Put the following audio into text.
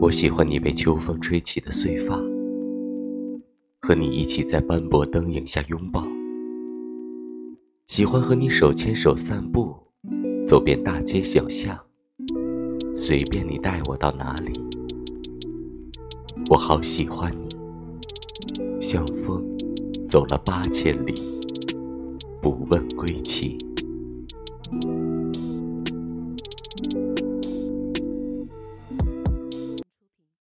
我喜欢你被秋风吹起的碎发和你一起在斑驳灯影下拥抱。喜欢和你手牵手散步走遍大街小巷随便你带我到哪里我好喜欢你。像风走了八千里不问归期。